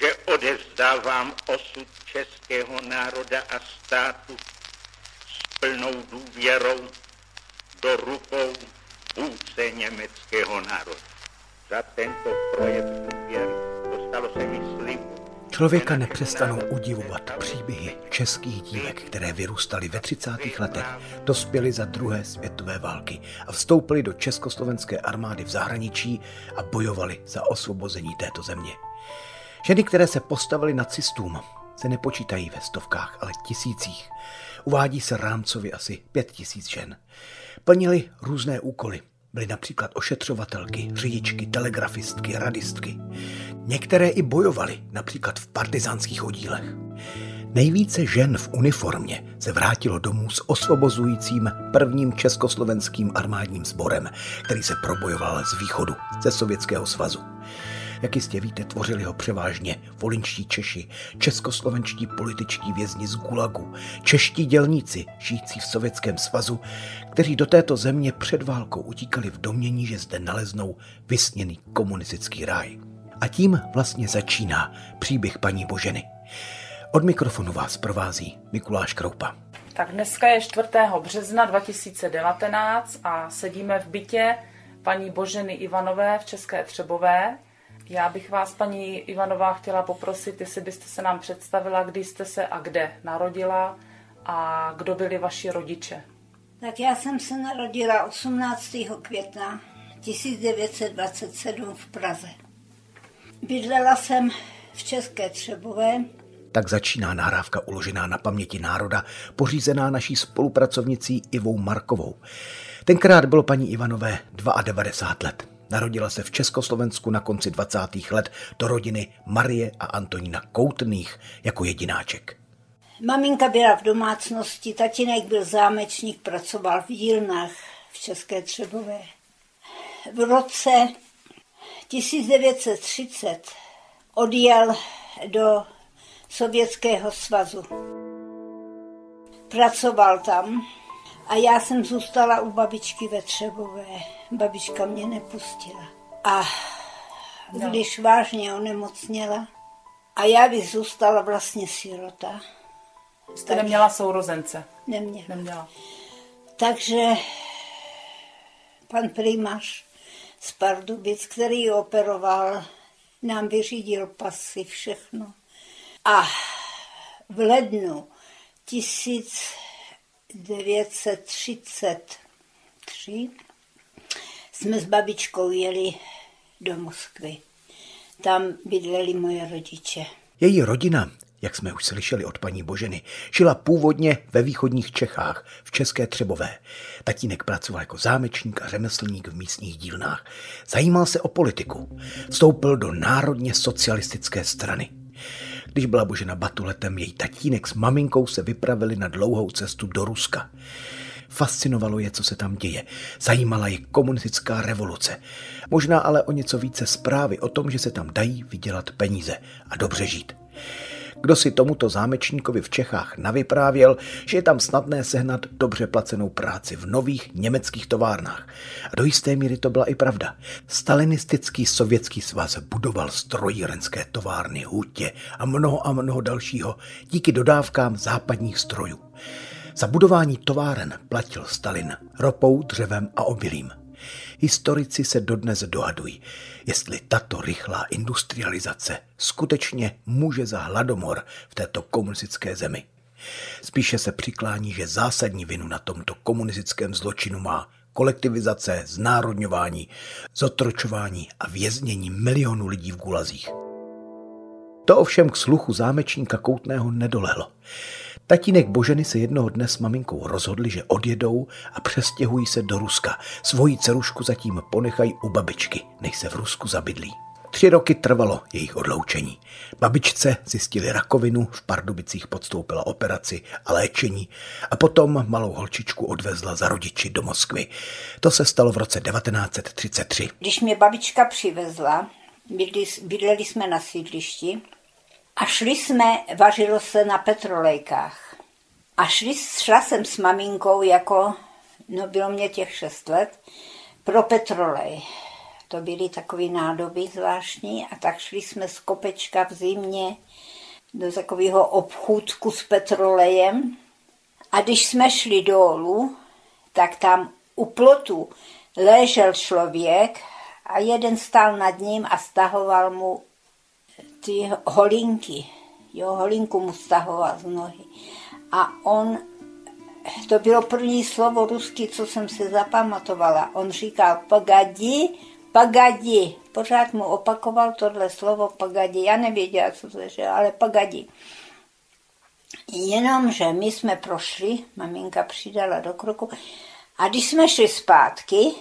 Že odevzdávám osud českého národa a státu s plnou důvěrou do rukou vůdce německého národa. Za tento projev důvěry dostalo se mi slibu. Člověka nepřestanou udivovat příběhy českých dívek, které vyrůstaly ve 30. letech, dospěly za druhé světové války a vstoupily do československé armády v zahraničí a bojovali za osvobození této země. Ženy, které se postavily nacistům, se nepočítají ve stovkách, ale tisících. Uvádí se rámcově asi pět tisíc žen. Plnili různé úkoly. Byly například ošetřovatelky, řidičky, telegrafistky, radistky. Některé i bojovaly, například v partizánských oddílech. Nejvíce žen v uniformě se vrátilo domů s osvobozujícím prvním československým armádním sborem, který se probojoval z východu, ze Sovětského svazu. Jak jistě víte, tvořili ho převážně volinčtí Češi, českoslovenští političtí vězni z Gulagu, čeští dělníci žijící v Sovětském svazu, kteří do této země před válkou utíkali v domění, že zde naleznou vysněný komunistický ráj. A tím vlastně začíná příběh paní Boženy. Od mikrofonu vás provází Mikuláš Kroupa. Tak dneska je 4. března 2019 a sedíme v bytě paní Boženy Ivanové v České Třebové. Já bych vás, paní Ivanová, chtěla poprosit, jestli byste se nám představila, kdy jste se a kde narodila a kdo byli vaši rodiče. Tak já jsem se narodila 18. května 1927 v Praze. Bydlela jsem v České Třebové. Tak začíná nahrávka uložená na paměti národa, pořízená naší spolupracovnicí Ivou Markovou. Tenkrát bylo paní Ivanové 92 let. Narodila se v Československu na konci 20. let do rodiny Marie a Antonína Koutných jako jedináček. Maminka byla v domácnosti, tatínek byl zámečník, pracoval v dílnách v České Třebové. V roce 1930 odjel do Sovětského svazu. Pracoval tam a já jsem zůstala u babičky ve Třebové. Babička mě nepustila. A no. když vážně onemocněla, a já bych zůstala vlastně sirota. Jste tak, neměla sourozence? Neměla. Neměla. Takže pan primář z Pardubic, který operoval, nám vyřídil pasy, všechno. A v lednu 1933 jsme s babičkou jeli do Moskvy. Tam bydleli moje rodiče. Její rodina jak jsme už slyšeli od paní Boženy, žila původně ve východních Čechách, v České Třebové. Tatínek pracoval jako zámečník a řemeslník v místních dílnách. Zajímal se o politiku. Vstoupil do národně socialistické strany. Když byla Božena batuletem, její tatínek s maminkou se vypravili na dlouhou cestu do Ruska. Fascinovalo je, co se tam děje. Zajímala je komunistická revoluce. Možná ale o něco více zprávy o tom, že se tam dají vydělat peníze a dobře žít. Kdo si tomuto zámečníkovi v Čechách navyprávěl, že je tam snadné sehnat dobře placenou práci v nových německých továrnách. A do jisté míry to byla i pravda. Stalinistický sovětský svaz budoval strojírenské továrny, hutě a mnoho a mnoho dalšího díky dodávkám západních strojů. Za budování továren platil Stalin ropou, dřevem a obilím. Historici se dodnes dohadují, jestli tato rychlá industrializace skutečně může za hladomor v této komunistické zemi. Spíše se přiklání, že zásadní vinu na tomto komunistickém zločinu má kolektivizace, znárodňování, zotročování a věznění milionů lidí v gulazích. To ovšem k sluchu zámečníka Koutného nedolehlo. Tatínek Boženy se jednoho dne s maminkou rozhodli, že odjedou a přestěhují se do Ruska. Svoji cerušku zatím ponechají u babičky, než se v Rusku zabydlí. Tři roky trvalo jejich odloučení. Babičce zjistili rakovinu, v Pardubicích podstoupila operaci a léčení a potom malou holčičku odvezla za rodiči do Moskvy. To se stalo v roce 1933. Když mě babička přivezla, bydleli jsme na sídlišti a šli jsme, vařilo se na petrolejkách. A šli, šla jsem s maminkou jako, no bylo mě těch šest let, pro petrolej. To byly takové nádoby zvláštní a tak šli jsme z kopečka v zimě do takového obchůdku s petrolejem. A když jsme šli dolů, tak tam u plotu ležel člověk a jeden stál nad ním a stahoval mu ty holinky. Jo, holinku mu stahoval z nohy. A on, to bylo první slovo ruský, co jsem se zapamatovala. On říkal, pogadi, pagadi. Pořád mu opakoval tohle slovo pagadi. Já nevěděla, co to je, ale pagadi. Jenomže my jsme prošli, maminka přidala do kroku, a když jsme šli zpátky,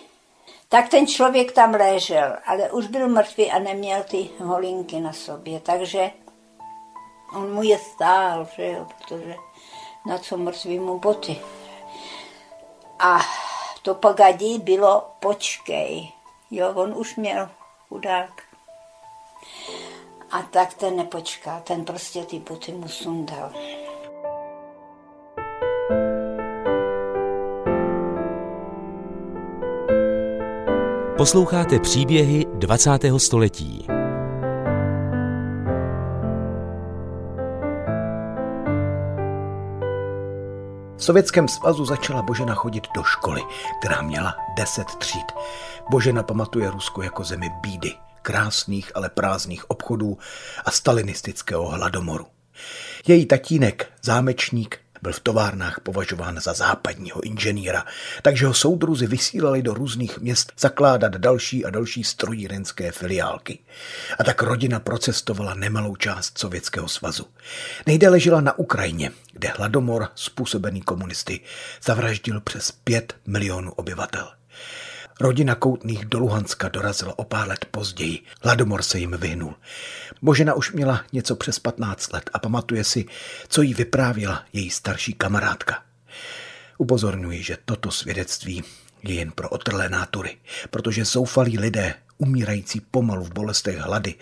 tak ten člověk tam ležel, ale už byl mrtvý a neměl ty holinky na sobě, takže on mu je stál, že jo, protože na co mrtvý mu boty. A to pogadí bylo počkej. Jo, on už měl chudák. A tak ten nepočkal, ten prostě ty boty mu sundal. Posloucháte příběhy 20. století. V Sovětském svazu začala Božena chodit do školy, která měla 10 tříd. Božena pamatuje Rusko jako zemi bídy, krásných, ale prázdných obchodů a stalinistického hladomoru. Její tatínek, zámečník, byl v továrnách považován za západního inženýra, takže ho soudruzi vysílali do různých měst zakládat další a další strojírenské filiálky. A tak rodina procestovala nemalou část Sovětského svazu. Nejdéle žila na Ukrajině, kde hladomor způsobený komunisty zavraždil přes pět milionů obyvatel. Rodina Koutných do Luhanska dorazila o pár let později. Hladomor se jim vyhnul. Božena už měla něco přes 15 let a pamatuje si, co jí vyprávěla její starší kamarádka. Upozorňuji, že toto svědectví je jen pro otrlé nátury, protože zoufalí lidé, umírající pomalu v bolestech hlady,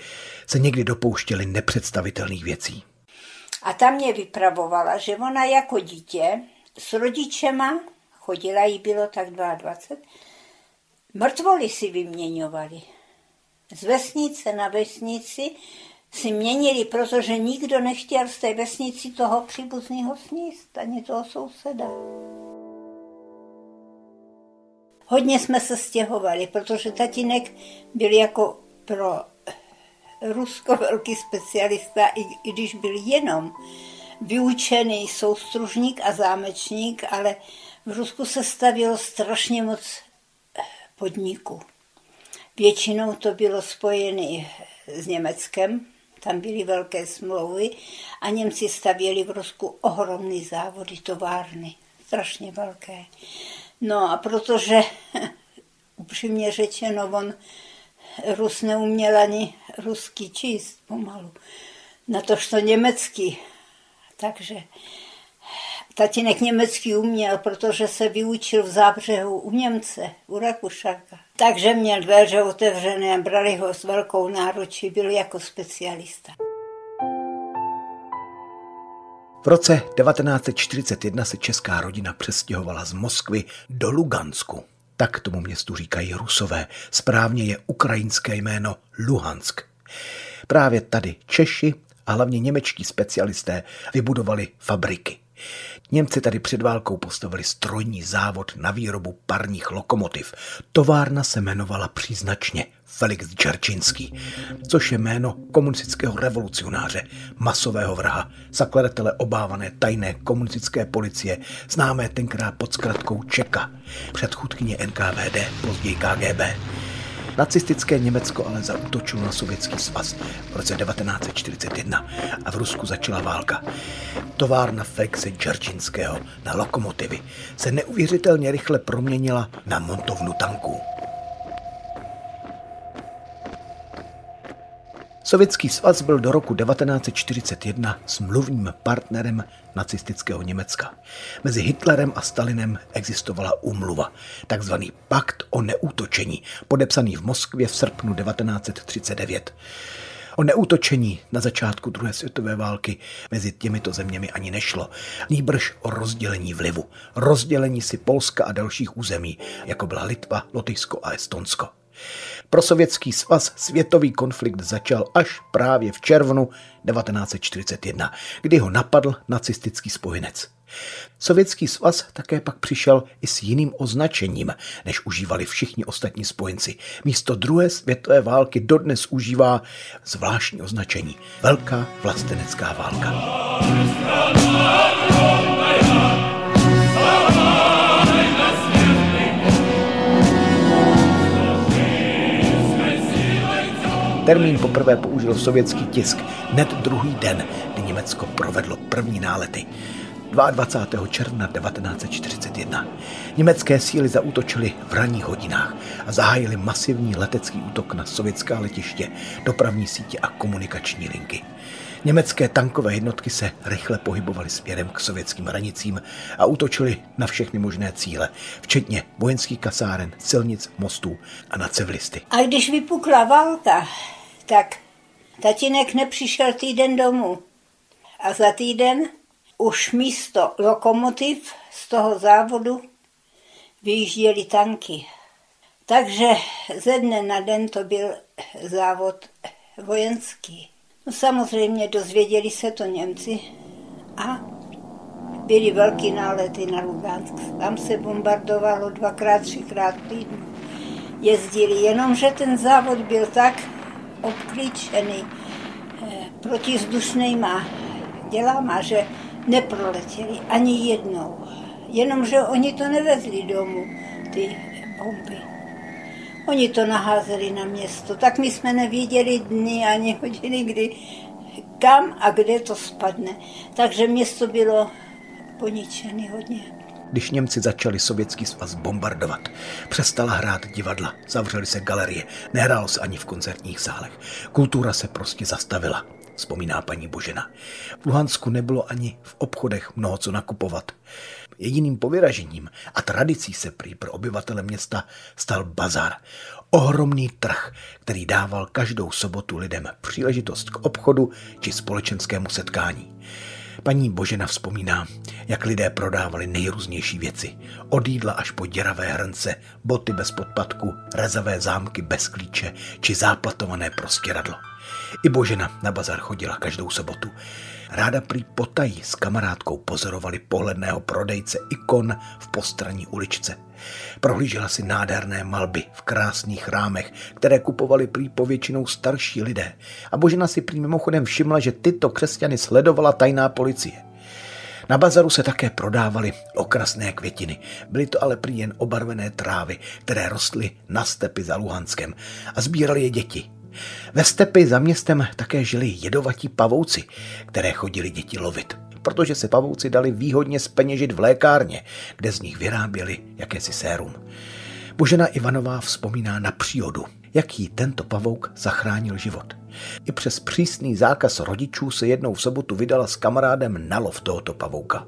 se někdy dopouštěli nepředstavitelných věcí. A tam mě vypravovala, že ona jako dítě s rodičema, chodila jí bylo tak 22, mrtvoly si vyměňovali. Z vesnice na vesnici si měnili, protože nikdo nechtěl z té vesnici toho příbuzného sníst, ani toho souseda. Hodně jsme se stěhovali, protože tatínek byl jako pro Rusko velký specialista, i, i když byl jenom vyučený soustružník a zámečník, ale v Rusku se stavilo strašně moc podniků. Většinou to bylo spojené s Německem, tam byly velké smlouvy a Němci stavěli v Rusku ohromné závody, továrny, strašně velké. No a protože, upřímně řečeno, on Rus neuměl ani ruský číst pomalu, na to, to německý. Takže tatínek německý uměl, protože se vyučil v zábřehu u Němce, u Rakušaka. Takže měl dveře otevřené a brali ho s velkou náručí, byl jako specialista. V roce 1941 se česká rodina přestěhovala z Moskvy do Lugansku. Tak tomu městu říkají Rusové. Správně je ukrajinské jméno Luhansk. Právě tady Češi a hlavně němečtí specialisté vybudovali fabriky. Němci tady před válkou postavili strojní závod na výrobu parních lokomotiv. Továrna se jmenovala příznačně Felix Džerčinský, což je jméno komunistického revolucionáře, masového vraha, zakladatele obávané tajné komunistické policie, známé tenkrát pod zkratkou Čeka, předchůdkyně NKVD, později KGB. Nacistické Německo ale zautočilo na Sovětský svaz v roce 1941 a v Rusku začala válka. Továrna Felixe Džerčinského na lokomotivy se neuvěřitelně rychle proměnila na montovnu tanků. Sovětský svaz byl do roku 1941 smluvním partnerem nacistického Německa. Mezi Hitlerem a Stalinem existovala úmluva, takzvaný pakt o neútočení, podepsaný v Moskvě v srpnu 1939. O neútočení na začátku druhé světové války mezi těmito zeměmi ani nešlo. Nýbrž o rozdělení vlivu. Rozdělení si Polska a dalších území, jako byla Litva, Lotyšsko a Estonsko. Pro sovětský svaz světový konflikt začal až právě v červnu 1941, kdy ho napadl nacistický spojenec. Sovětský svaz také pak přišel i s jiným označením, než užívali všichni ostatní spojenci. Místo druhé světové války dodnes užívá zvláštní označení Velká vlastenecká válka. Termín poprvé použil sovětský tisk hned druhý den, kdy Německo provedlo první nálety. 22. června 1941. Německé síly zaútočily v ranních hodinách a zahájili masivní letecký útok na sovětská letiště, dopravní sítě a komunikační linky. Německé tankové jednotky se rychle pohybovaly směrem k sovětským hranicím a útočily na všechny možné cíle, včetně vojenských kasáren, silnic, mostů a na civilisty. A když vypukla válka, tak tatínek nepřišel týden domů. A za týden už místo lokomotiv z toho závodu vyjížděly tanky. Takže ze dne na den to byl závod vojenský. No samozřejmě dozvěděli se to Němci a byly velký nálety na Lugansk. Tam se bombardovalo dvakrát, třikrát týdnu. Jezdili, jenomže ten závod byl tak obklíčený eh, protizdušnýma dělama, že neproletěli ani jednou. Jenomže oni to nevezli domů, ty bomby. Oni to naházeli na město, tak my jsme nevěděli dny ani hodiny, kdy, kam a kde to spadne. Takže město bylo poničené hodně. Když Němci začali sovětský svaz bombardovat, přestala hrát divadla, zavřely se galerie, nehrálo se ani v koncertních sálech. Kultura se prostě zastavila vzpomíná paní Božena. V Luhansku nebylo ani v obchodech mnoho co nakupovat. Jediným povyražením a tradicí se prý pro obyvatele města stal bazar. Ohromný trh, který dával každou sobotu lidem příležitost k obchodu či společenskému setkání. Paní Božena vzpomíná, jak lidé prodávali nejrůznější věci. Od jídla až po děravé hrnce, boty bez podpadku, rezavé zámky bez klíče či záplatované prostěradlo. I Božena na bazar chodila každou sobotu. Ráda prý potají s kamarádkou pozorovali pohledného prodejce ikon v postraní uličce. Prohlížela si nádherné malby v krásných rámech, které kupovali prý povětšinou starší lidé. A Božena si prý mimochodem všimla, že tyto křesťany sledovala tajná policie. Na bazaru se také prodávaly okrasné květiny. Byly to ale prý jen obarvené trávy, které rostly na stepy za Luhanskem a sbírali je děti. Ve stepi za městem také žili jedovatí pavouci, které chodili děti lovit, protože se pavouci dali výhodně speněžit v lékárně, kde z nich vyráběli jakési sérum. Božena Ivanová vzpomíná na přírodu, jak jí tento pavouk zachránil život. I přes přísný zákaz rodičů se jednou v sobotu vydala s kamarádem na lov tohoto pavouka.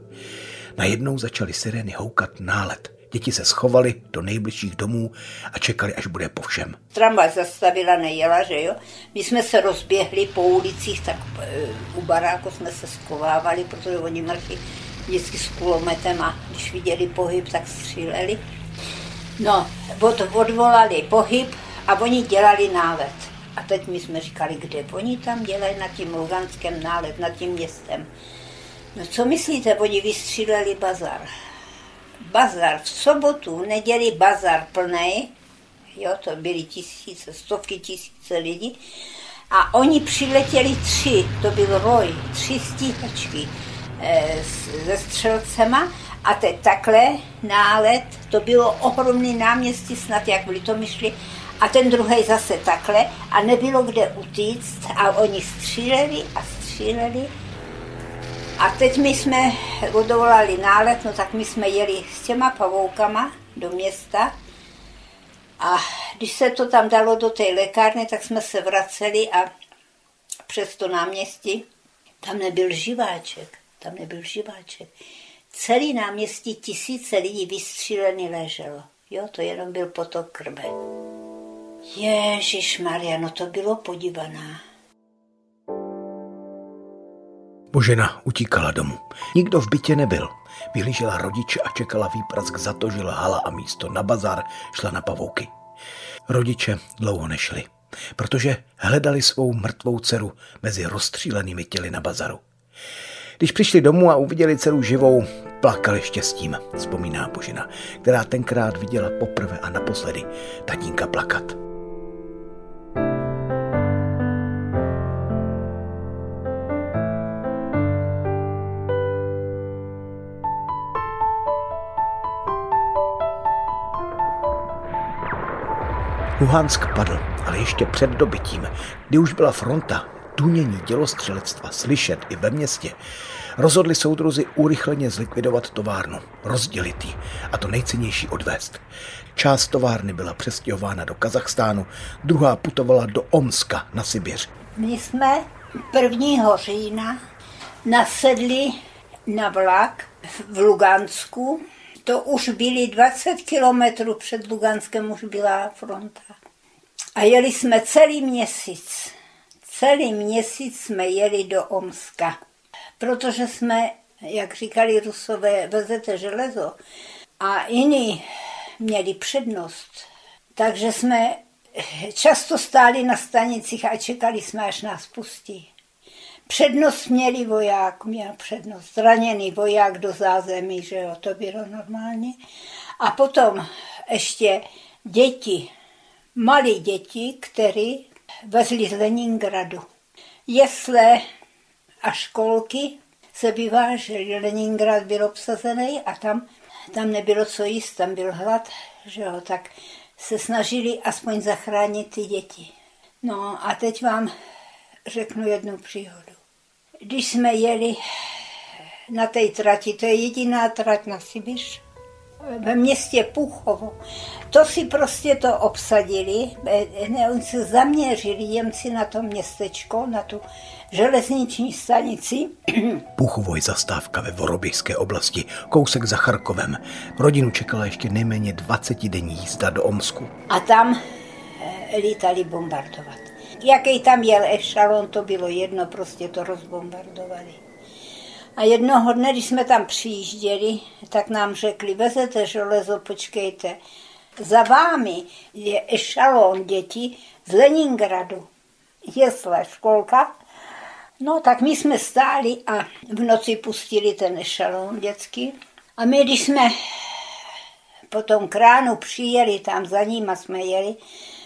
Najednou začaly sirény houkat nálet. Děti se schovaly do nejbližších domů a čekali, až bude po všem. Tramvaj zastavila, nejela, že jo. My jsme se rozběhli po ulicích, tak e, u baráku jsme se skovávali, protože oni mrchy vždycky s kulometem a když viděli pohyb, tak stříleli. No, od, odvolali pohyb a oni dělali nálet. A teď my jsme říkali, kde oni tam dělají na tím Luganském nálet, nad tím městem. No co myslíte, oni vystříleli bazar bazar v sobotu, neděli bazar plný, jo, to byly tisíce, stovky tisíce lidí, a oni přiletěli tři, to byl roj, tři stíhačky e, se střelcema. A teď takhle nálet, to bylo ohromný náměstí, snad jak byli to myšli, a ten druhý zase takhle. A nebylo kde utíct. A oni stříleli a stříleli a teď my jsme odvolali nálet, no tak my jsme jeli s těma pavoukama do města a když se to tam dalo do té lékárny, tak jsme se vraceli a přes to náměstí, tam nebyl živáček, tam nebyl živáček. Celý náměstí tisíce lidí vystřílený leželo. Jo, to jenom byl potok krve. Ježíš Maria, no to bylo podívaná. Božena utíkala domů. Nikdo v bytě nebyl. Vyhlížela rodiče a čekala výprask za to, že lhala a místo na bazar šla na pavouky. Rodiče dlouho nešli, protože hledali svou mrtvou dceru mezi rozstřílenými těly na bazaru. Když přišli domů a uviděli dceru živou, plakali štěstím, vzpomíná Božina, která tenkrát viděla poprvé a naposledy tatínka plakat. Luhansk padl, ale ještě před dobytím, kdy už byla fronta, tunění dělostřelectva slyšet i ve městě, rozhodli soudruzi urychleně zlikvidovat továrnu, rozdělit ji a to nejcennější odvést. Část továrny byla přestěhována do Kazachstánu, druhá putovala do Omska na Sibiř. My jsme 1. října nasedli na vlak v Lugansku to už byly 20 kilometrů před Luganskem, už byla fronta. A jeli jsme celý měsíc. Celý měsíc jsme jeli do Omska, protože jsme, jak říkali rusové, vezete železo a jiní měli přednost. Takže jsme často stáli na stanicích a čekali jsme, až nás pustí. Přednost měli voják, měl přednost. Zraněný voják do zázemí, že jo, to bylo normálně. A potom ještě děti, malí děti, které vezli z Leningradu. Jesle a školky se vyvážely. Leningrad byl obsazený a tam, tam nebylo co jíst, tam byl hlad, že jo, tak se snažili aspoň zachránit ty děti. No a teď vám řeknu jednu příhodu když jsme jeli na té trati, to je jediná trať na Sibiř, ve městě Puchovo. To si prostě to obsadili, ne, oni se zaměřili Němci na to městečko, na tu železniční stanici. Puchovo je zastávka ve Voroběžské oblasti, kousek za Charkovem. Rodinu čekala ještě nejméně 20 denní jízda do Omsku. A tam eh, lítali bombardovat jaký tam jel ešalon, to bylo jedno, prostě to rozbombardovali. A jednoho dne, když jsme tam přijížděli, tak nám řekli, vezete železo, počkejte, za vámi je ešalon dětí z Leningradu. Jesle školka. No tak my jsme stáli a v noci pustili ten ešalon dětský. A my, když jsme po tom kránu přijeli, tam za ním a jsme jeli,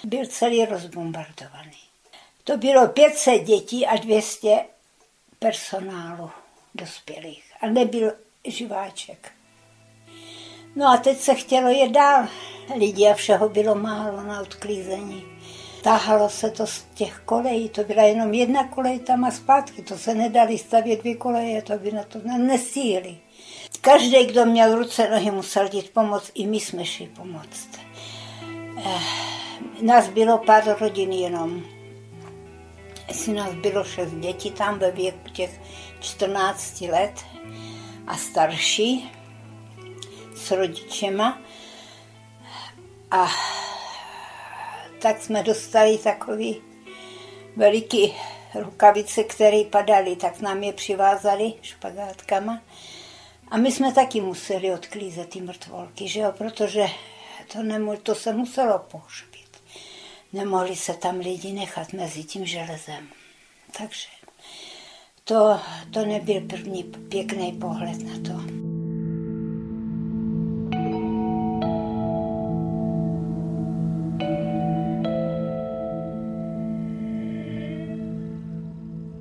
byl celý rozbombardovaný. To bylo 500 dětí a 200 personálu dospělých. A nebyl živáček. No a teď se chtělo je dál. Lidi a všeho bylo málo na odklízení. Tahalo se to z těch kolejí, to byla jenom jedna kolej tam a zpátky, to se nedali stavět dvě koleje, to by na to nestíhli. Každý, kdo měl ruce, nohy, musel jít pomoct, i my jsme šli pomoct. Eh, nás bylo pár rodin jenom jestli nás bylo šest dětí tam ve věku těch 14 let a starší s rodičema. A tak jsme dostali takový veliký rukavice, které padaly, tak nám je přivázali špagátkama. A my jsme taky museli odklízet ty mrtvolky, že jo? protože to, nemů- to se muselo pohřbit nemohli se tam lidi nechat mezi tím železem. Takže to, to nebyl první pěkný pohled na to.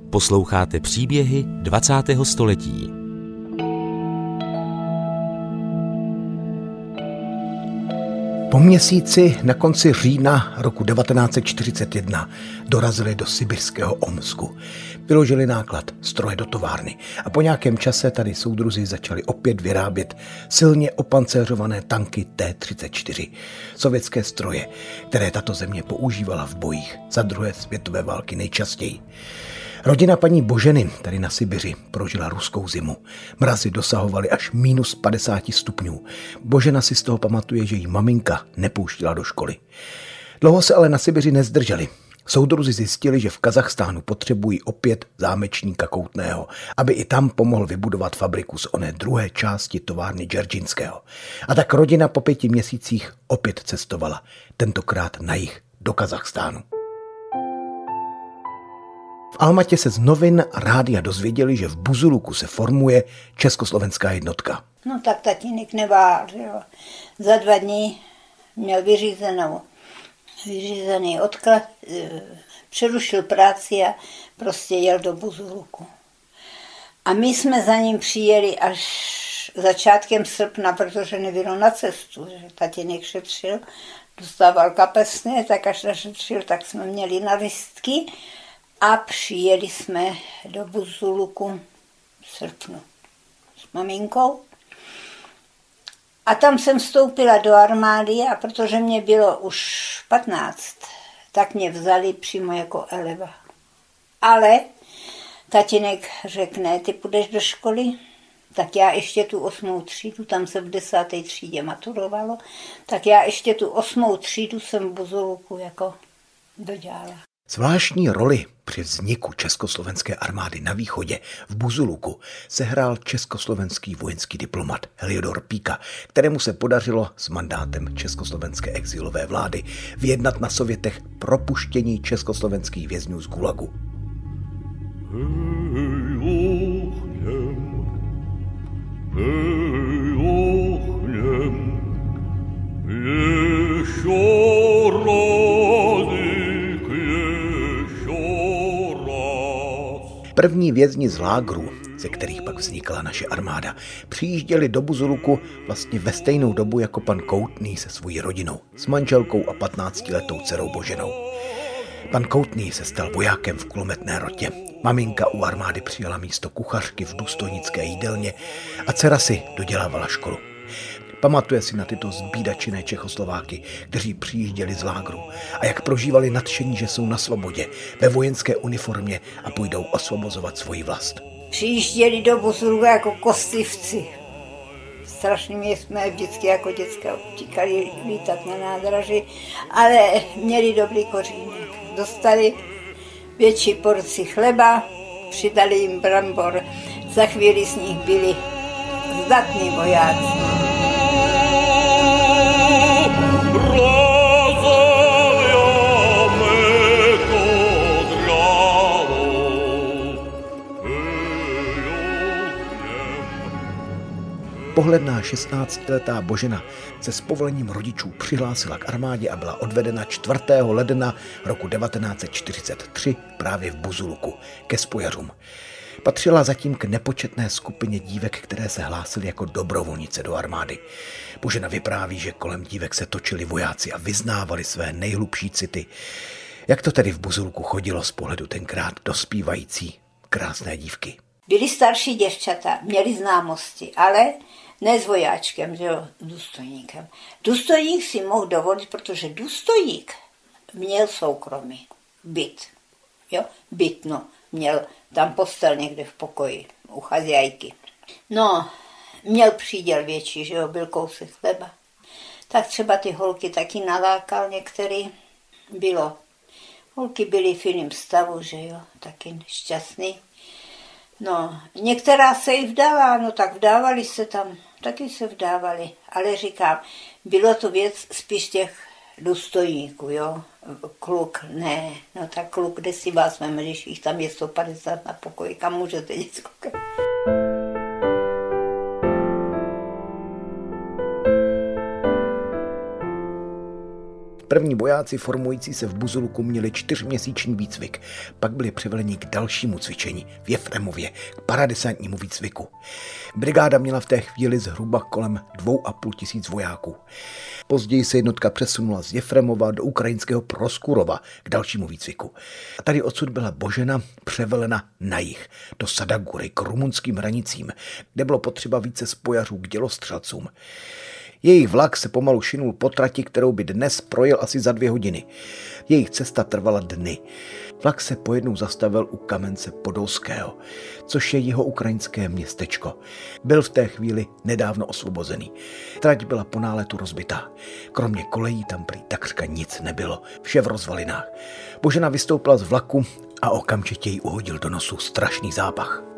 Posloucháte příběhy 20. století. Po měsíci na konci října roku 1941 dorazili do sibirského Omsku. Vyložili náklad, stroje do továrny a po nějakém čase tady soudruzi začali opět vyrábět silně opancéřované tanky T-34, sovětské stroje, které tato země používala v bojích za druhé světové války nejčastěji. Rodina paní Boženy tady na Sibiři prožila ruskou zimu. Mrazy dosahovaly až minus 50 stupňů. Božena si z toho pamatuje, že jí maminka nepouštila do školy. Dlouho se ale na Sibiři nezdrželi. Soudruzi zjistili, že v Kazachstánu potřebují opět zámečníka Koutného, aby i tam pomohl vybudovat fabriku z oné druhé části továrny Džeržinského. A tak rodina po pěti měsících opět cestovala, tentokrát na jich do Kazachstánu. V Almatě se z novin a rádia dozvěděli, že v Buzuluku se formuje československá jednotka. No tak tatínek nevál, jo. Za dva dny měl vyřízenou, vyřízený odklad, e, přerušil práci a prostě jel do Buzuluku. A my jsme za ním přijeli až začátkem srpna, protože nebylo na cestu, že tatínek šetřil, dostával kapesné, tak až našetřil, tak jsme měli na listky a přijeli jsme do Buzuluku v srpnu s maminkou. A tam jsem vstoupila do armády a protože mě bylo už 15, tak mě vzali přímo jako eleva. Ale tatínek řekne, ty půjdeš do školy, tak já ještě tu osmou třídu, tam se v desáté třídě maturovalo, tak já ještě tu osmou třídu jsem v Buzuluku jako dodělala. Zvláštní roli při vzniku československé armády na východě v Buzuluku sehrál československý vojenský diplomat Heliodor Píka, kterému se podařilo s mandátem československé exilové vlády vyjednat na Sovětech propuštění československých vězňů z Gulagu. Hey, ohněm, První vězni z lágrů, ze kterých pak vznikla naše armáda, přijížděli do Buzuluku vlastně ve stejnou dobu jako pan Koutný se svojí rodinou, s manželkou a 15-letou dcerou Boženou. Pan Koutný se stal vojákem v kulometné rotě. Maminka u armády přijala místo kuchařky v důstojnické jídelně a dcera si dodělávala školu. Pamatuje si na tyto zbídačené Čechoslováky, kteří přijížděli z lágru a jak prožívali nadšení, že jsou na svobodě, ve vojenské uniformě a půjdou osvobozovat svoji vlast. Přijížděli do Buzurgu jako kostlivci. Strašně mě jsme vždycky jako děcka utíkali lítat na nádraži, ale měli dobrý kořínek. Dostali větší porci chleba, přidali jim brambor. Za chvíli z nich byli zdatní vojáci. Pohledná 16-letá Božena se s povolením rodičů přihlásila k armádě a byla odvedena 4. ledna roku 1943 právě v Buzuluku ke spojařům. Patřila zatím k nepočetné skupině dívek, které se hlásily jako dobrovolnice do armády. Božena vypráví, že kolem dívek se točili vojáci a vyznávali své nejhlubší city. Jak to tedy v Buzulku chodilo z pohledu tenkrát dospívající krásné dívky? Byli starší děvčata, měli známosti, ale ne s vojáčkem, že jo, důstojníkem. Důstojník si mohl dovolit, protože důstojník měl soukromí, byt, jo, byt, no, měl tam postel někde v pokoji u chazajky. No, měl příděl větší, že jo, byl kousek chleba. Tak třeba ty holky taky nalákal některý. Bylo. Holky byly v jiném stavu, že jo, taky šťastný. No, některá se i vdala, no tak vdávali se tam, taky se vdávali, ale říkám, bylo to věc spíš těch důstojníků, jo. Kluk, ne, no tak kluk, kde si vás když jich tam je 150 na pokoji, kam můžete jít První vojáci formující se v Buzuluku měli čtyřměsíční výcvik, pak byli převeleni k dalšímu cvičení v Jefremově, k paradesantnímu výcviku. Brigáda měla v té chvíli zhruba kolem dvou a půl tisíc vojáků. Později se jednotka přesunula z Jefremova do ukrajinského Proskurova k dalšímu výcviku. A tady odsud byla Božena převelena na jich, do Sadagury, k rumunským hranicím, kde bylo potřeba více spojařů k dělostřelcům. Jejich vlak se pomalu šinul po trati, kterou by dnes projel asi za dvě hodiny. Jejich cesta trvala dny. Vlak se pojednou zastavil u kamence Podolského, což je jeho ukrajinské městečko. Byl v té chvíli nedávno osvobozený. Trať byla po náletu rozbitá. Kromě kolejí tam prý takřka nic nebylo. Vše v rozvalinách. Božena vystoupila z vlaku a okamžitě jí uhodil do nosu strašný zápach.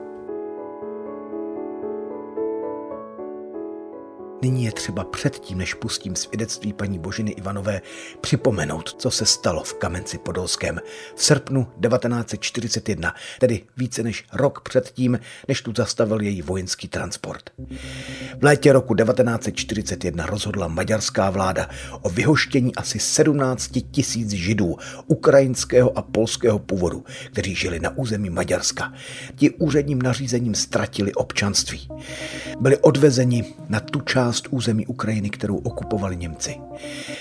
Nyní je třeba předtím, než pustím svědectví paní Božiny Ivanové, připomenout, co se stalo v Kamenci Podolském v srpnu 1941, tedy více než rok předtím, než tu zastavil její vojenský transport. V létě roku 1941 rozhodla maďarská vláda o vyhoštění asi 17 tisíc židů ukrajinského a polského původu, kteří žili na území Maďarska. Ti úředním nařízením ztratili občanství. Byli odvezeni na tu část část území Ukrajiny, kterou okupovali Němci.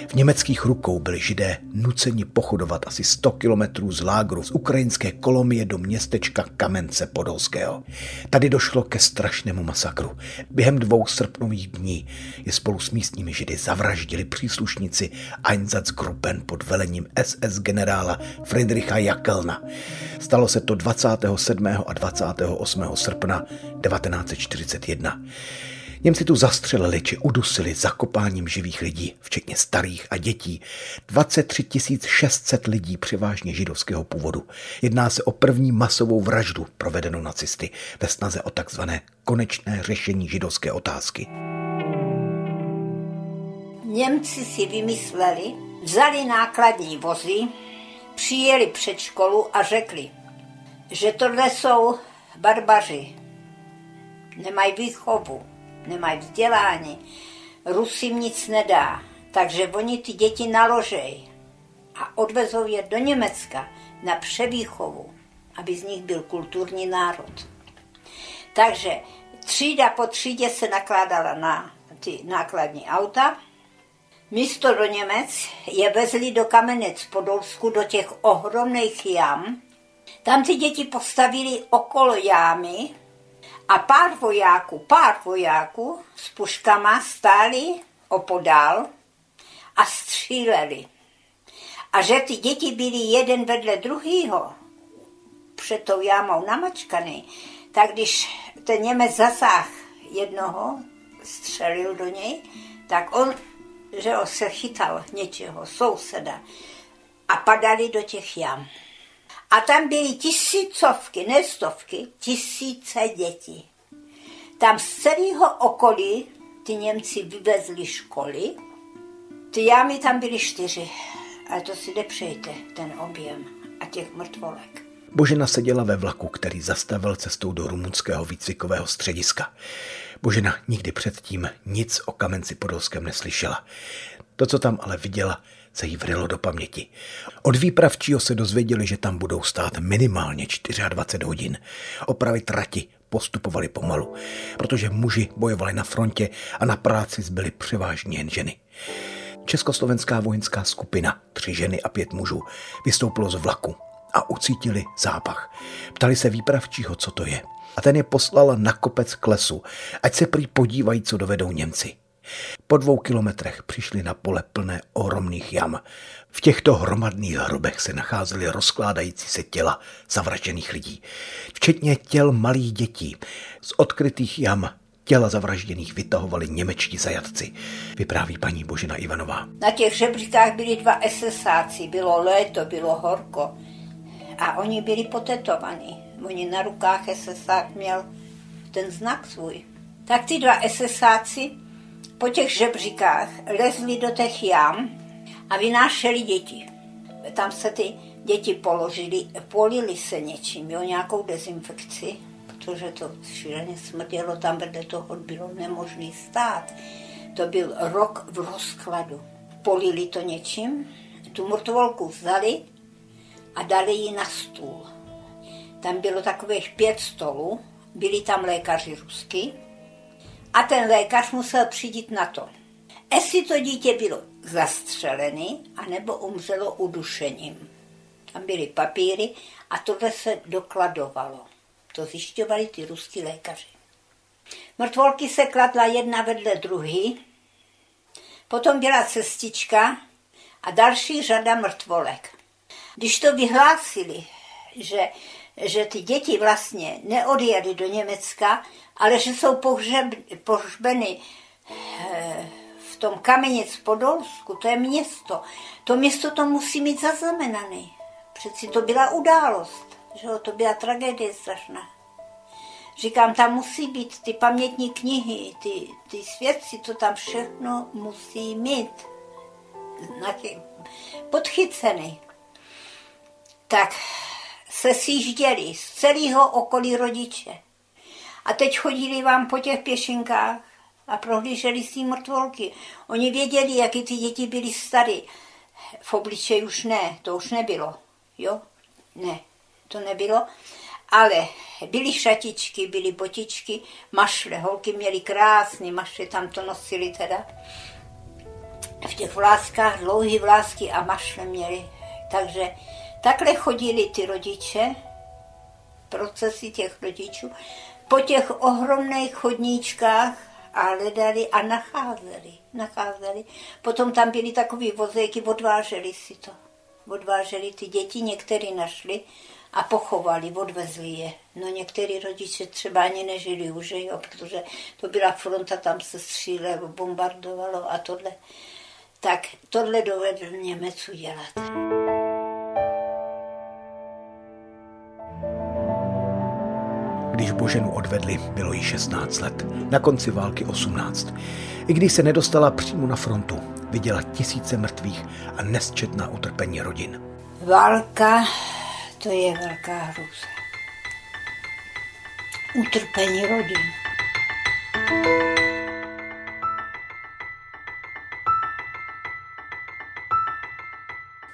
V německých rukou byli židé nuceni pochodovat asi 100 kilometrů z lágru z ukrajinské kolomie do městečka Kamence Podolského. Tady došlo ke strašnému masakru. Během dvou srpnových dní je spolu s místními židy zavraždili příslušníci Einsatzgruppen pod velením SS generála Friedricha Jakelna. Stalo se to 27. a 28. srpna 1941. Němci tu zastřelili či udusili zakopáním živých lidí, včetně starých a dětí. 23 600 lidí převážně židovského původu. Jedná se o první masovou vraždu provedenou nacisty ve snaze o takzvané konečné řešení židovské otázky. Němci si vymysleli, vzali nákladní vozy, přijeli před školu a řekli, že tohle jsou barbaři, nemají výchovu, nemají vzdělání, Rusím nic nedá, takže oni ty děti naložej a odvezou je do Německa na převýchovu, aby z nich byl kulturní národ. Takže třída po třídě se nakládala na ty nákladní auta, Místo do Němec je vezli do Kamenec Podolsku, do těch ohromných jam. Tam ty děti postavili okolo jámy a pár vojáků, pár vojáků s puškama stáli opodál a stříleli. A že ty děti byly jeden vedle druhého, před tou jámou namačkaný, tak když ten Němec zasáh jednoho, střelil do něj, tak on, že ho se chytal něčeho, souseda, a padali do těch jam. A tam byly tisícovky, ne stovky, tisíce dětí. Tam z celého okolí ty Němci vyvezli školy. Ty jámy tam byly čtyři. A to si nepřejte, ten objem a těch mrtvolek. Božena seděla ve vlaku, který zastavil cestou do rumunského výcvikového střediska. Božena nikdy předtím nic o kamenci podolském neslyšela. To, co tam ale viděla, se jí vrilo do paměti. Od výpravčího se dozvěděli, že tam budou stát minimálně 24 hodin. Opravy trati postupovali pomalu, protože muži bojovali na frontě a na práci zbyly převážně jen ženy. Československá vojenská skupina, tři ženy a pět mužů, vystoupilo z vlaku a ucítili zápach. Ptali se výpravčího, co to je. A ten je poslal na kopec k lesu, ať se prý podívají, co dovedou Němci. Po dvou kilometrech přišli na pole plné ohromných jam. V těchto hromadných hrobech se nacházely rozkládající se těla zavražděných lidí, včetně těl malých dětí. Z odkrytých jam těla zavražděných vytahovali němečtí zajatci, vypráví paní Božina Ivanová. Na těch žebříkách byli dva SSáci, bylo léto, bylo horko a oni byli potetovaní. Oni na rukách SSák měl ten znak svůj. Tak ty dva SSáci po těch žebříkách lezli do těch jam a vynášeli děti. Tam se ty děti položili, polili se něčím, jo, nějakou dezinfekci, protože to šíleně smrdělo, tam vedle toho bylo nemožný stát. To byl rok v rozkladu. polili to něčím, tu mrtvolku vzali a dali ji na stůl. Tam bylo takových pět stolů, byli tam lékaři rusky a ten lékař musel přijít na to. Jestli to dítě bylo zastřelený, anebo umřelo udušením. Tam byly papíry a tohle se dokladovalo. To zjišťovali ty ruský lékaři. Mrtvolky se kladla jedna vedle druhý, potom byla cestička a další řada mrtvolek. Když to vyhlásili, že, že ty děti vlastně neodjeli do Německa, ale že jsou pohřeb, pohřbeny eh, v tom Kamenic Podolsku, to je město. To město to musí mít zaznamenaný. Přeci to byla událost, že jo, to byla tragédie strašná. Říkám, tam musí být ty pamětní knihy, ty, ty svědci, to tam všechno musí mít podchyceny. Tak se sjížděli z celého okolí rodiče. A teď chodili vám po těch pěšinkách a prohlíželi si mrtvolky. Oni věděli, jaký ty děti byly staré. V obličeji už ne, to už nebylo. Jo? Ne, to nebylo. Ale byly šatičky, byly botičky, mašle, holky měly krásné mašle, tam to nosili teda. V těch vláskách, dlouhý vlásky a mašle měli. Takže takhle chodili ty rodiče, procesy těch rodičů, po těch ohromných chodníčkách a hledali a nacházeli, nacházeli. Potom tam byly takový vozejky, odváželi si to. Odváželi ty děti, některý našli a pochovali, odvezli je. No některý rodiče třeba ani nežili už, jo, protože to byla fronta, tam se střílelo, bombardovalo a tohle. Tak tohle dovedl Němec udělat. Když Boženu odvedli, bylo jí 16 let, na konci války 18. I když se nedostala přímo na frontu, viděla tisíce mrtvých a nesčetná utrpení rodin. Válka to je velká hrůza. Utrpení rodin.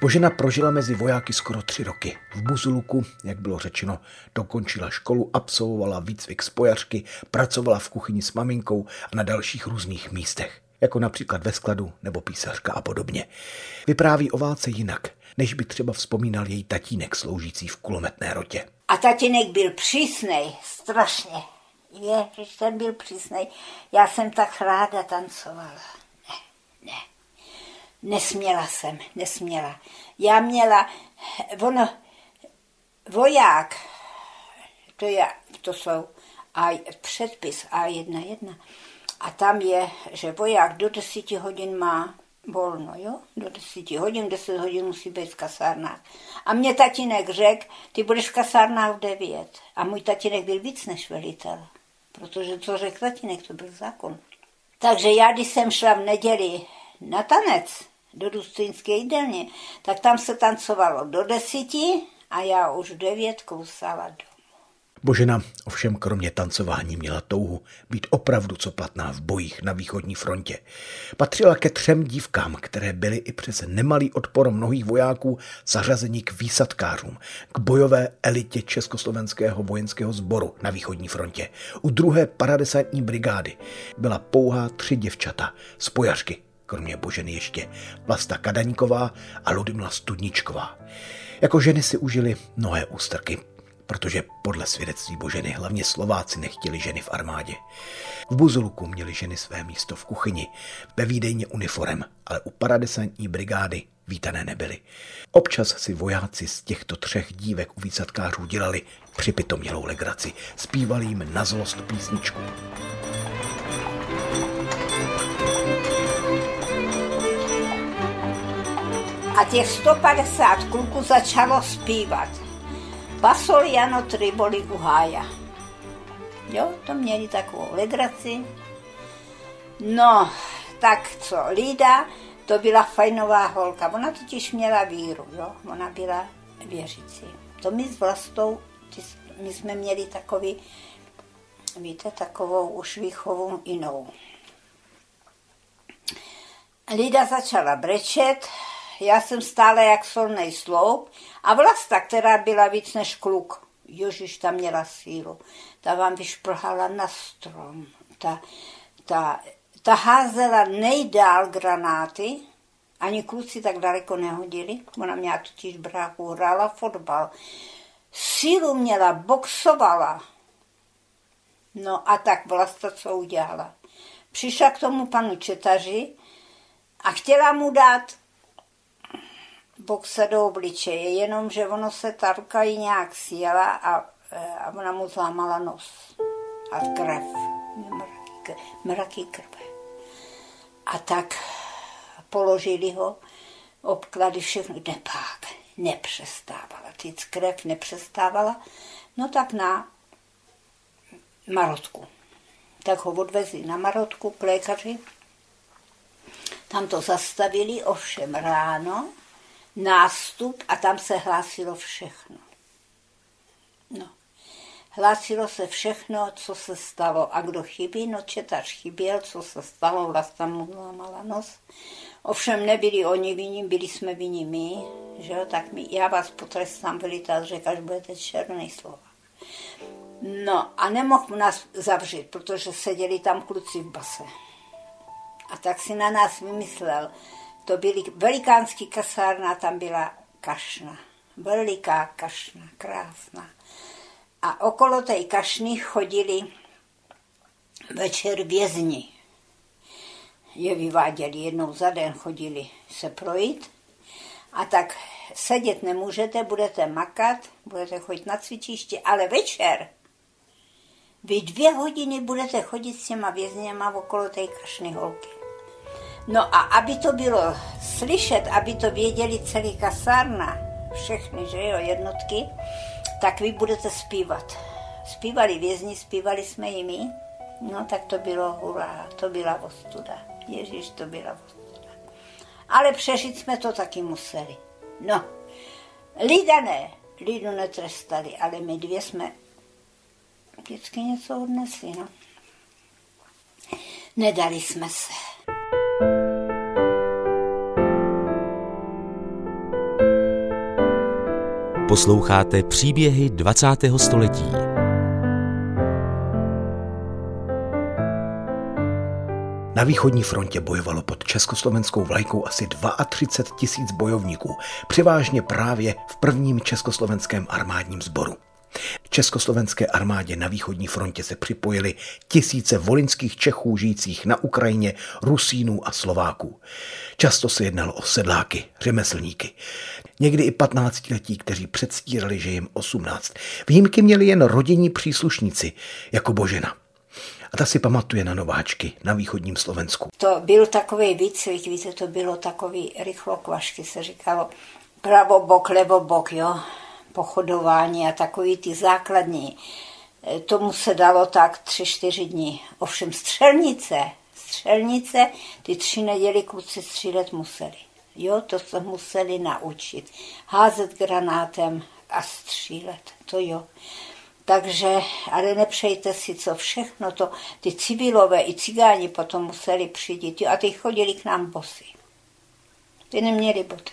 Božena prožila mezi vojáky skoro tři roky. V Buzuluku, jak bylo řečeno, dokončila školu, absolvovala výcvik spojařky, pracovala v kuchyni s maminkou a na dalších různých místech, jako například ve skladu nebo písařka a podobně. Vypráví o válce jinak, než by třeba vzpomínal její tatínek sloužící v kulometné rotě. A tatínek byl přísnej, strašně. Je, ten byl přísnej. Já jsem tak ráda tancovala. Ne, ne. Nesměla jsem, nesměla. Já měla, ono, voják, to, je, to jsou a předpis A1.1. A tam je, že voják do 10 hodin má volno, jo? Do 10 hodin, 10 hodin musí být v kasárnách. A mě tatínek řekl, ty budeš v kasárnách v 9. A můj tatínek byl víc než velitel. Protože co řekl tatínek, to byl zákon. Takže já, když jsem šla v neděli na tanec do Důstojnické jídelně, tak tam se tancovalo do deseti a já už devět kousala do. Božena ovšem kromě tancování měla touhu být opravdu co platná v bojích na východní frontě. Patřila ke třem dívkám, které byly i přes nemalý odpor mnohých vojáků zařazeni k výsadkářům, k bojové elitě Československého vojenského sboru na východní frontě. U druhé paradesantní brigády byla pouhá tři děvčata, spojařky, kromě Boženy ještě Vlasta Kadaníková a Ludmila Studničková. Jako ženy si užili mnohé ústrky, protože podle svědectví Boženy hlavně Slováci nechtěli ženy v armádě. V Buzuluku měli ženy své místo v kuchyni, ve výdejně uniform, ale u paradesantní brigády vítané nebyly. Občas si vojáci z těchto třech dívek u výsadkářů dělali připitomělou legraci, zpívali jim na zlost písničku. A těch 150 kluků začalo zpívat. Basoliano Triboli Uhája. Jo, to měli takovou legraci. No, tak co, Lída, to byla fajnová holka. Ona totiž měla víru, jo, ona byla věřící. To my s vlastou, my jsme měli takový, víte, takovou už výchovu jinou. Lida začala brečet, já jsem stále jak solný sloup a Vlasta, která byla víc než kluk, Ježiš, tam měla sílu, ta vám vyšprhala na strom, ta, ta, ta házela nejdál granáty, ani kluci tak daleko nehodili, ona měla totiž bráchu, hrála fotbal, sílu měla, boxovala. No a tak Vlasta co udělala? Přišla k tomu panu Četaři a chtěla mu dát boxe do obličeje, jenomže ono se ta ruka jí nějak sjela a, a ona mu zlámala nos a krev, mraky, mraky krve. A tak položili ho, obklady všechno, nepák, nepřestávala, ty krev nepřestávala, no tak na Marotku. Tak ho odvezli na Marotku k lékaři, tam to zastavili, ovšem ráno, nástup a tam se hlásilo všechno. No. Hlásilo se všechno, co se stalo. A kdo chybí, no četař chyběl, co se stalo, vlasta mu zlámala nos. Ovšem nebyli oni viní, byli jsme viní my, že jo, tak my, já vás potrestám, velitel řekl, až budete černý slova. No a nemohl nás zavřít, protože seděli tam kluci v base. A tak si na nás vymyslel, to byly velikánský kasárna, tam byla kašna. Veliká kašna, krásná. A okolo té kašny chodili večer vězni. Je vyváděli jednou za den, chodili se projít. A tak sedět nemůžete, budete makat, budete chodit na cvičiště, ale večer vy dvě hodiny budete chodit s těma vězněma okolo té kašny holky. No a aby to bylo slyšet, aby to věděli celý kasárna, všechny, že jo, jednotky, tak vy budete zpívat. Zpívali vězni, zpívali jsme i my, no tak to bylo hurá, to byla ostuda. Ježíš, to byla ostuda. Ale přežít jsme to taky museli. No, Lida ne, Lidu netrestali, ale my dvě jsme vždycky něco odnesli, no. Nedali jsme se. Posloucháte příběhy 20. století. Na východní frontě bojovalo pod československou vlajkou asi 32 tisíc bojovníků, převážně právě v prvním československém armádním sboru. Československé armádě na východní frontě se připojili tisíce volinských Čechů žijících na Ukrajině, Rusínů a Slováků. Často se jednalo o sedláky, řemeslníky. Někdy i 15 letí, kteří předstírali, že jim 18. Výjimky měli jen rodinní příslušníci, jako Božena. A ta si pamatuje na nováčky na východním Slovensku. To byl takový výcvik, víte, to bylo takový rychlokvašky, se říkalo. Pravo bok, levo bok, jo pochodování a takový ty základní. E, tomu se dalo tak tři, čtyři dní. Ovšem střelnice, střelnice, ty tři neděli kluci střílet museli. Jo, to se museli naučit. Házet granátem a střílet, to jo. Takže, ale nepřejte si, co všechno to, ty civilové i cigáni potom museli přijít. Jo, a ty chodili k nám bosy. Ty neměli boty.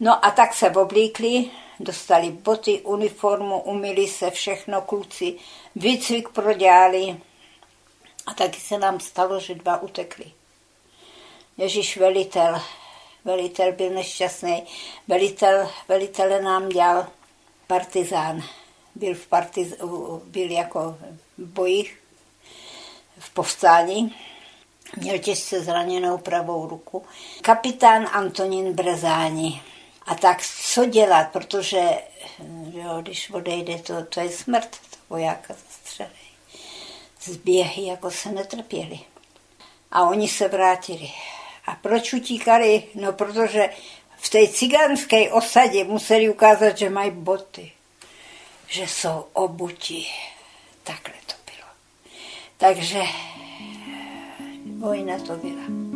No a tak se oblíkli, dostali boty, uniformu, umili se všechno kluci, výcvik prodělali. A taky se nám stalo, že dva utekli. Ježíš velitel, velitel byl nešťastný, velitel, velitel nám dělal partizán. Byl, v partiz, byl jako v bojích, v povstání. Měl těžce zraněnou pravou ruku. Kapitán Antonín Brezáni a tak co dělat, protože jo, když odejde, to, to je smrt, to vojáka zastřelí. Zběhy jako se netrpěli. A oni se vrátili. A proč utíkali? No, protože v té cigánské osadě museli ukázat, že mají boty, že jsou obuti. Takhle to bylo. Takže vojna to byla.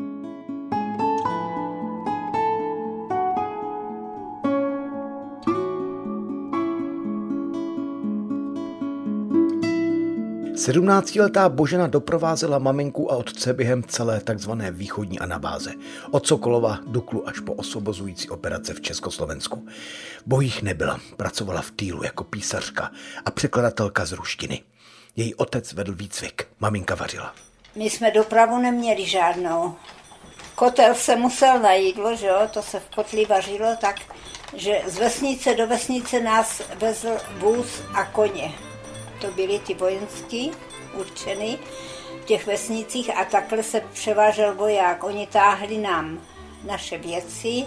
17-letá Božena doprovázela maminku a otce během celé takzvané východní anabáze. Od Sokolova, Duklu až po osvobozující operace v Československu. Bojích nebyla, pracovala v týlu jako písařka a překladatelka z ruštiny. Její otec vedl výcvik, maminka vařila. My jsme dopravu neměli žádnou. Kotel se musel na jídlo, že jo? to se v kotli vařilo, tak že z vesnice do vesnice nás vezl vůz a koně. To byly ty vojenský určený v těch vesnicích a takhle se převážel voják. Oni táhli nám naše věci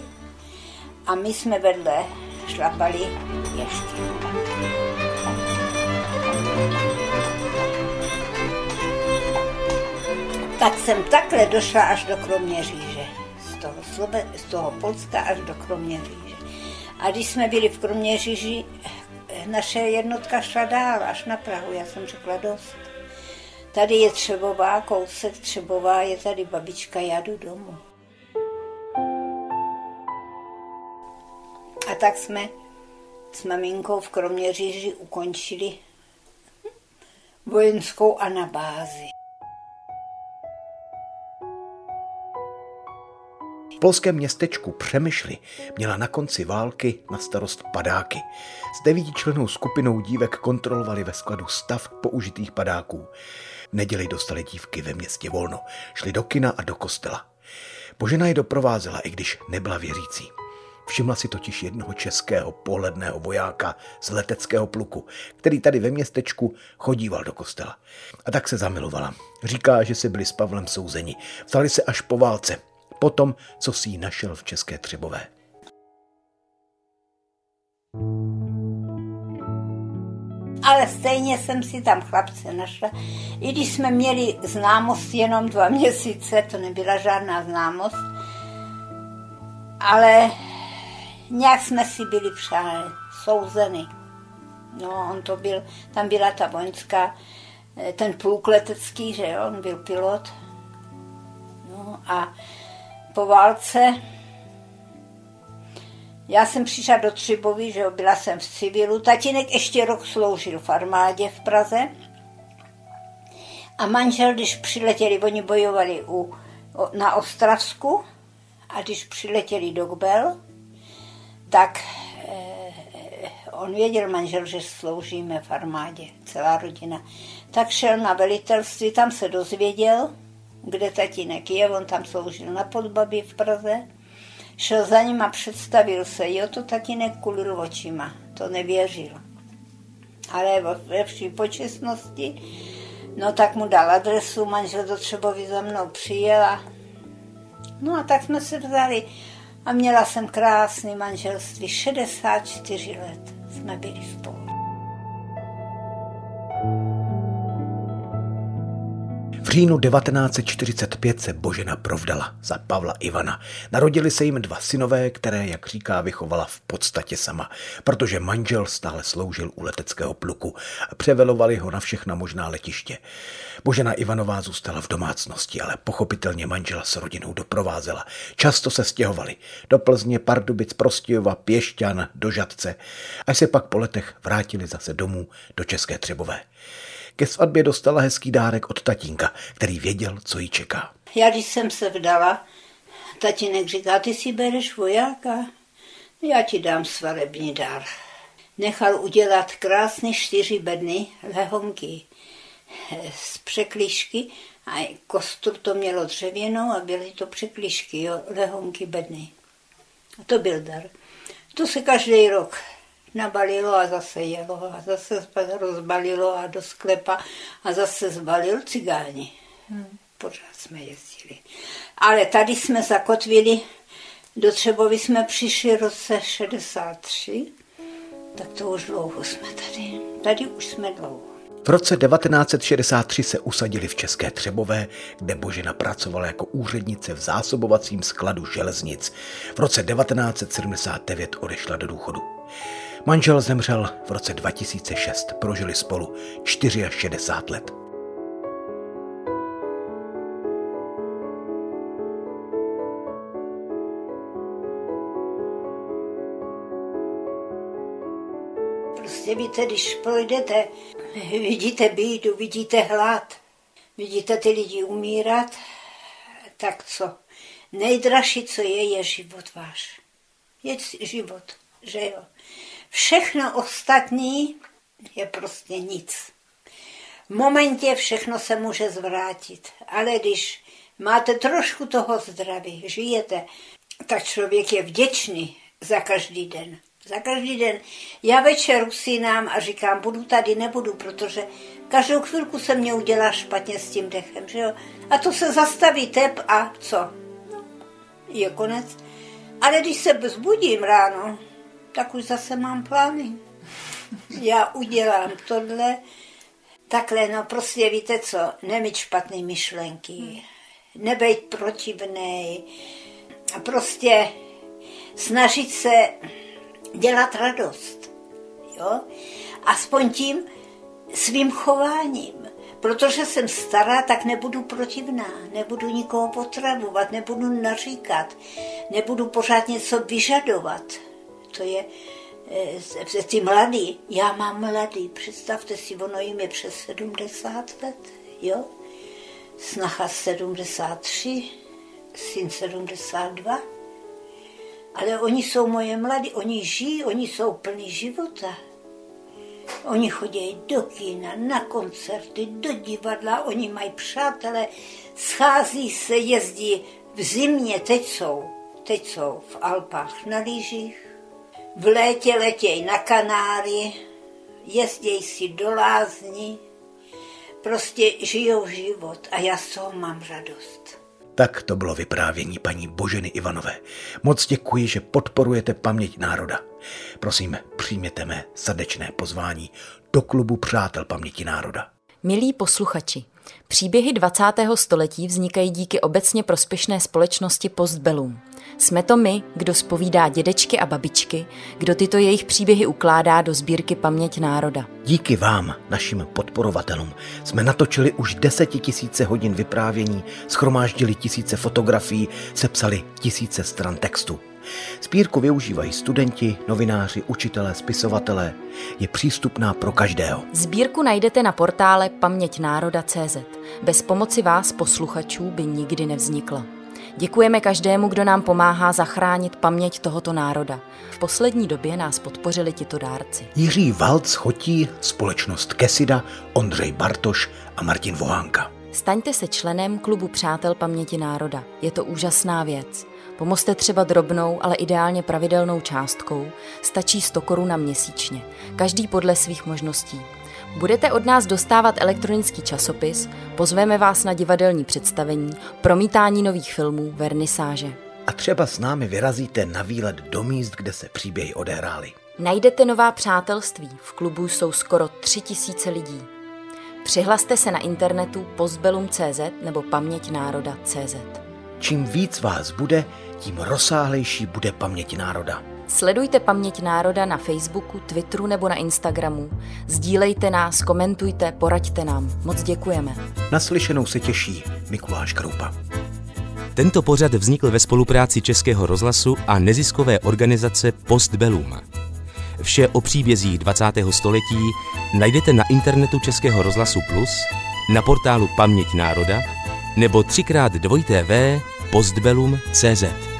a my jsme vedle šlapali ještě. Tak jsem takhle došla až do Kroměříže. Z toho, Sloven- z toho Polska až do Kroměříže. A když jsme byli v Kroměříži, naše jednotka šla dál až na Prahu. Já jsem řekla dost. Tady je Třebová, kousek Třebová, je tady babička, já jdu domů. A tak jsme s maminkou v Kroměříži ukončili vojenskou anabázi. Polském městečku Přemyšli měla na konci války na starost padáky. S devítičlenou skupinou dívek kontrolovali ve skladu stav použitých padáků. V neděli dostali dívky ve městě volno, šli do kina a do kostela. Božena je doprovázela, i když nebyla věřící. Všimla si totiž jednoho českého pohledného vojáka z leteckého pluku, který tady ve městečku chodíval do kostela. A tak se zamilovala. Říká, že si byli s Pavlem souzeni. Vzali se až po válce, potom, co si ji našel v České Třebové. Ale stejně jsem si tam chlapce našla. I když jsme měli známost jenom dva měsíce, to nebyla žádná známost, ale nějak jsme si byli přáli, souzeny. No, on to byl, tam byla ta vojenská, eh, ten pluk letecký, že jo, on byl pilot. No a po válce já jsem přišla do Třibovy, že byla jsem v civilu. Tatínek ještě rok sloužil v armádě v Praze. A manžel, když přiletěli, oni bojovali u, na Ostravsku, a když přiletěli do Gbel, tak eh, on věděl manžel, že sloužíme v armádě, celá rodina. Tak šel na velitelství, tam se dozvěděl, kde tatínek je, on tam sloužil na Podbabě v Praze. Šel za ním a představil se, jo, to tatínek kulil očima, to nevěřil. Ale ve vší počestnosti, no tak mu dal adresu, manžel do Třebovy za mnou přijela. No a tak jsme se vzali a měla jsem krásný manželství, 64 let jsme byli spolu. Říjnu 1945 se Božena provdala za Pavla Ivana. Narodili se jim dva synové, které, jak říká, vychovala v podstatě sama, protože manžel stále sloužil u leteckého pluku a převelovali ho na všechna možná letiště. Božena Ivanová zůstala v domácnosti, ale pochopitelně manžela s rodinou doprovázela. Často se stěhovali do Plzně, Pardubic, Prostějova, Pěšťan, do Žadce, až se pak po letech vrátili zase domů do České Třebové. Ke svatbě dostala hezký dárek od tatínka, který věděl, co jí čeká. Já když jsem se vdala, tatínek říká, ty si bereš vojáka? Já ti dám svatební dar. Nechal udělat krásné čtyři bedny lehonky z překlíšky a kostur to mělo dřevěnou a byly to překlíšky, jo, lehonky bedny. A to byl dar. To se každý rok nabalilo a zase jelo a zase rozbalilo a do sklepa a zase zbalil cigáni. Hmm. Pořád jsme jezdili. Ale tady jsme zakotvili, do Třebovy jsme přišli v roce 63, tak to už dlouho jsme tady. Tady už jsme dlouho. V roce 1963 se usadili v České Třebové, kde Božena pracovala jako úřednice v zásobovacím skladu železnic. V roce 1979 odešla do důchodu. Manžel zemřel v roce 2006, prožili spolu 64 let. Prostě víte, když projdete vidíte bídu, vidíte hlad, vidíte ty lidi umírat, tak co? Nejdražší, co je, je život váš. Je život, že jo. Všechno ostatní je prostě nic. V momentě všechno se může zvrátit, ale když máte trošku toho zdraví, žijete, tak člověk je vděčný za každý den. Za každý den. Já večer usínám a říkám, budu tady, nebudu, protože každou chvilku se mě udělá špatně s tím dechem, že jo? A to se zastaví tep a co? Je konec. Ale když se vzbudím ráno, tak už zase mám plány. Já udělám tohle, takhle, no prostě víte co, nemít špatné myšlenky, nebejt protivnej a prostě snažit se dělat radost. Jo? Aspoň tím svým chováním. Protože jsem stará, tak nebudu protivná, nebudu nikoho potravovat, nebudu naříkat, nebudu pořád něco vyžadovat. To je e, ty mladý, já mám mladý, představte si, ono jim je přes 70 let, jo? Snacha 73, syn 72. Ale oni jsou moje mladí, oni žijí, oni jsou plní života. Oni chodí do kina, na koncerty, do divadla, oni mají přátelé, schází se, jezdí v zimě, teď jsou, teď jsou v Alpách na lyžích, v létě letějí na Kanáry, jezdí si do lázní, prostě žijou život a já z toho mám radost. Tak to bylo vyprávění paní Boženy Ivanové. Moc děkuji, že podporujete paměť národa. Prosím, přijměte mé srdečné pozvání do klubu Přátel paměti národa. Milí posluchači, příběhy 20. století vznikají díky obecně prospěšné společnosti Postbellum. Jsme to my, kdo spovídá dědečky a babičky, kdo tyto jejich příběhy ukládá do sbírky Paměť národa. Díky vám, našim podporovatelům, jsme natočili už desetitisíce hodin vyprávění, schromáždili tisíce fotografií, sepsali tisíce stran textu. Spírku využívají studenti, novináři, učitelé, spisovatelé. Je přístupná pro každého. Sbírku najdete na portále paměťnároda.cz. Bez pomoci vás, posluchačů, by nikdy nevznikla. Děkujeme každému, kdo nám pomáhá zachránit paměť tohoto národa. V poslední době nás podpořili tito dárci. Jiří Valc Chotí, společnost Kesida, Ondřej Bartoš a Martin Vohánka. Staňte se členem klubu Přátel paměti národa. Je to úžasná věc. Pomozte třeba drobnou, ale ideálně pravidelnou částkou. Stačí 100 korun měsíčně. Každý podle svých možností. Budete od nás dostávat elektronický časopis, pozveme vás na divadelní představení, promítání nových filmů, vernisáže. A třeba s námi vyrazíte na výlet do míst, kde se příběhy odehrály. Najdete nová přátelství, v klubu jsou skoro tři tisíce lidí. Přihlaste se na internetu postbelum.cz nebo paměťnároda.cz. Čím víc vás bude, tím rozsáhlejší bude paměť národa. Sledujte Paměť národa na Facebooku, Twitteru nebo na Instagramu. Sdílejte nás, komentujte, poraďte nám. Moc děkujeme. Naslyšenou se těší Mikuláš Kroupa. Tento pořad vznikl ve spolupráci Českého rozhlasu a neziskové organizace Postbellum. Vše o příbězích 20. století najdete na internetu Českého rozhlasu Plus, na portálu Paměť národa nebo třikrát dvojité v postbellum.cz.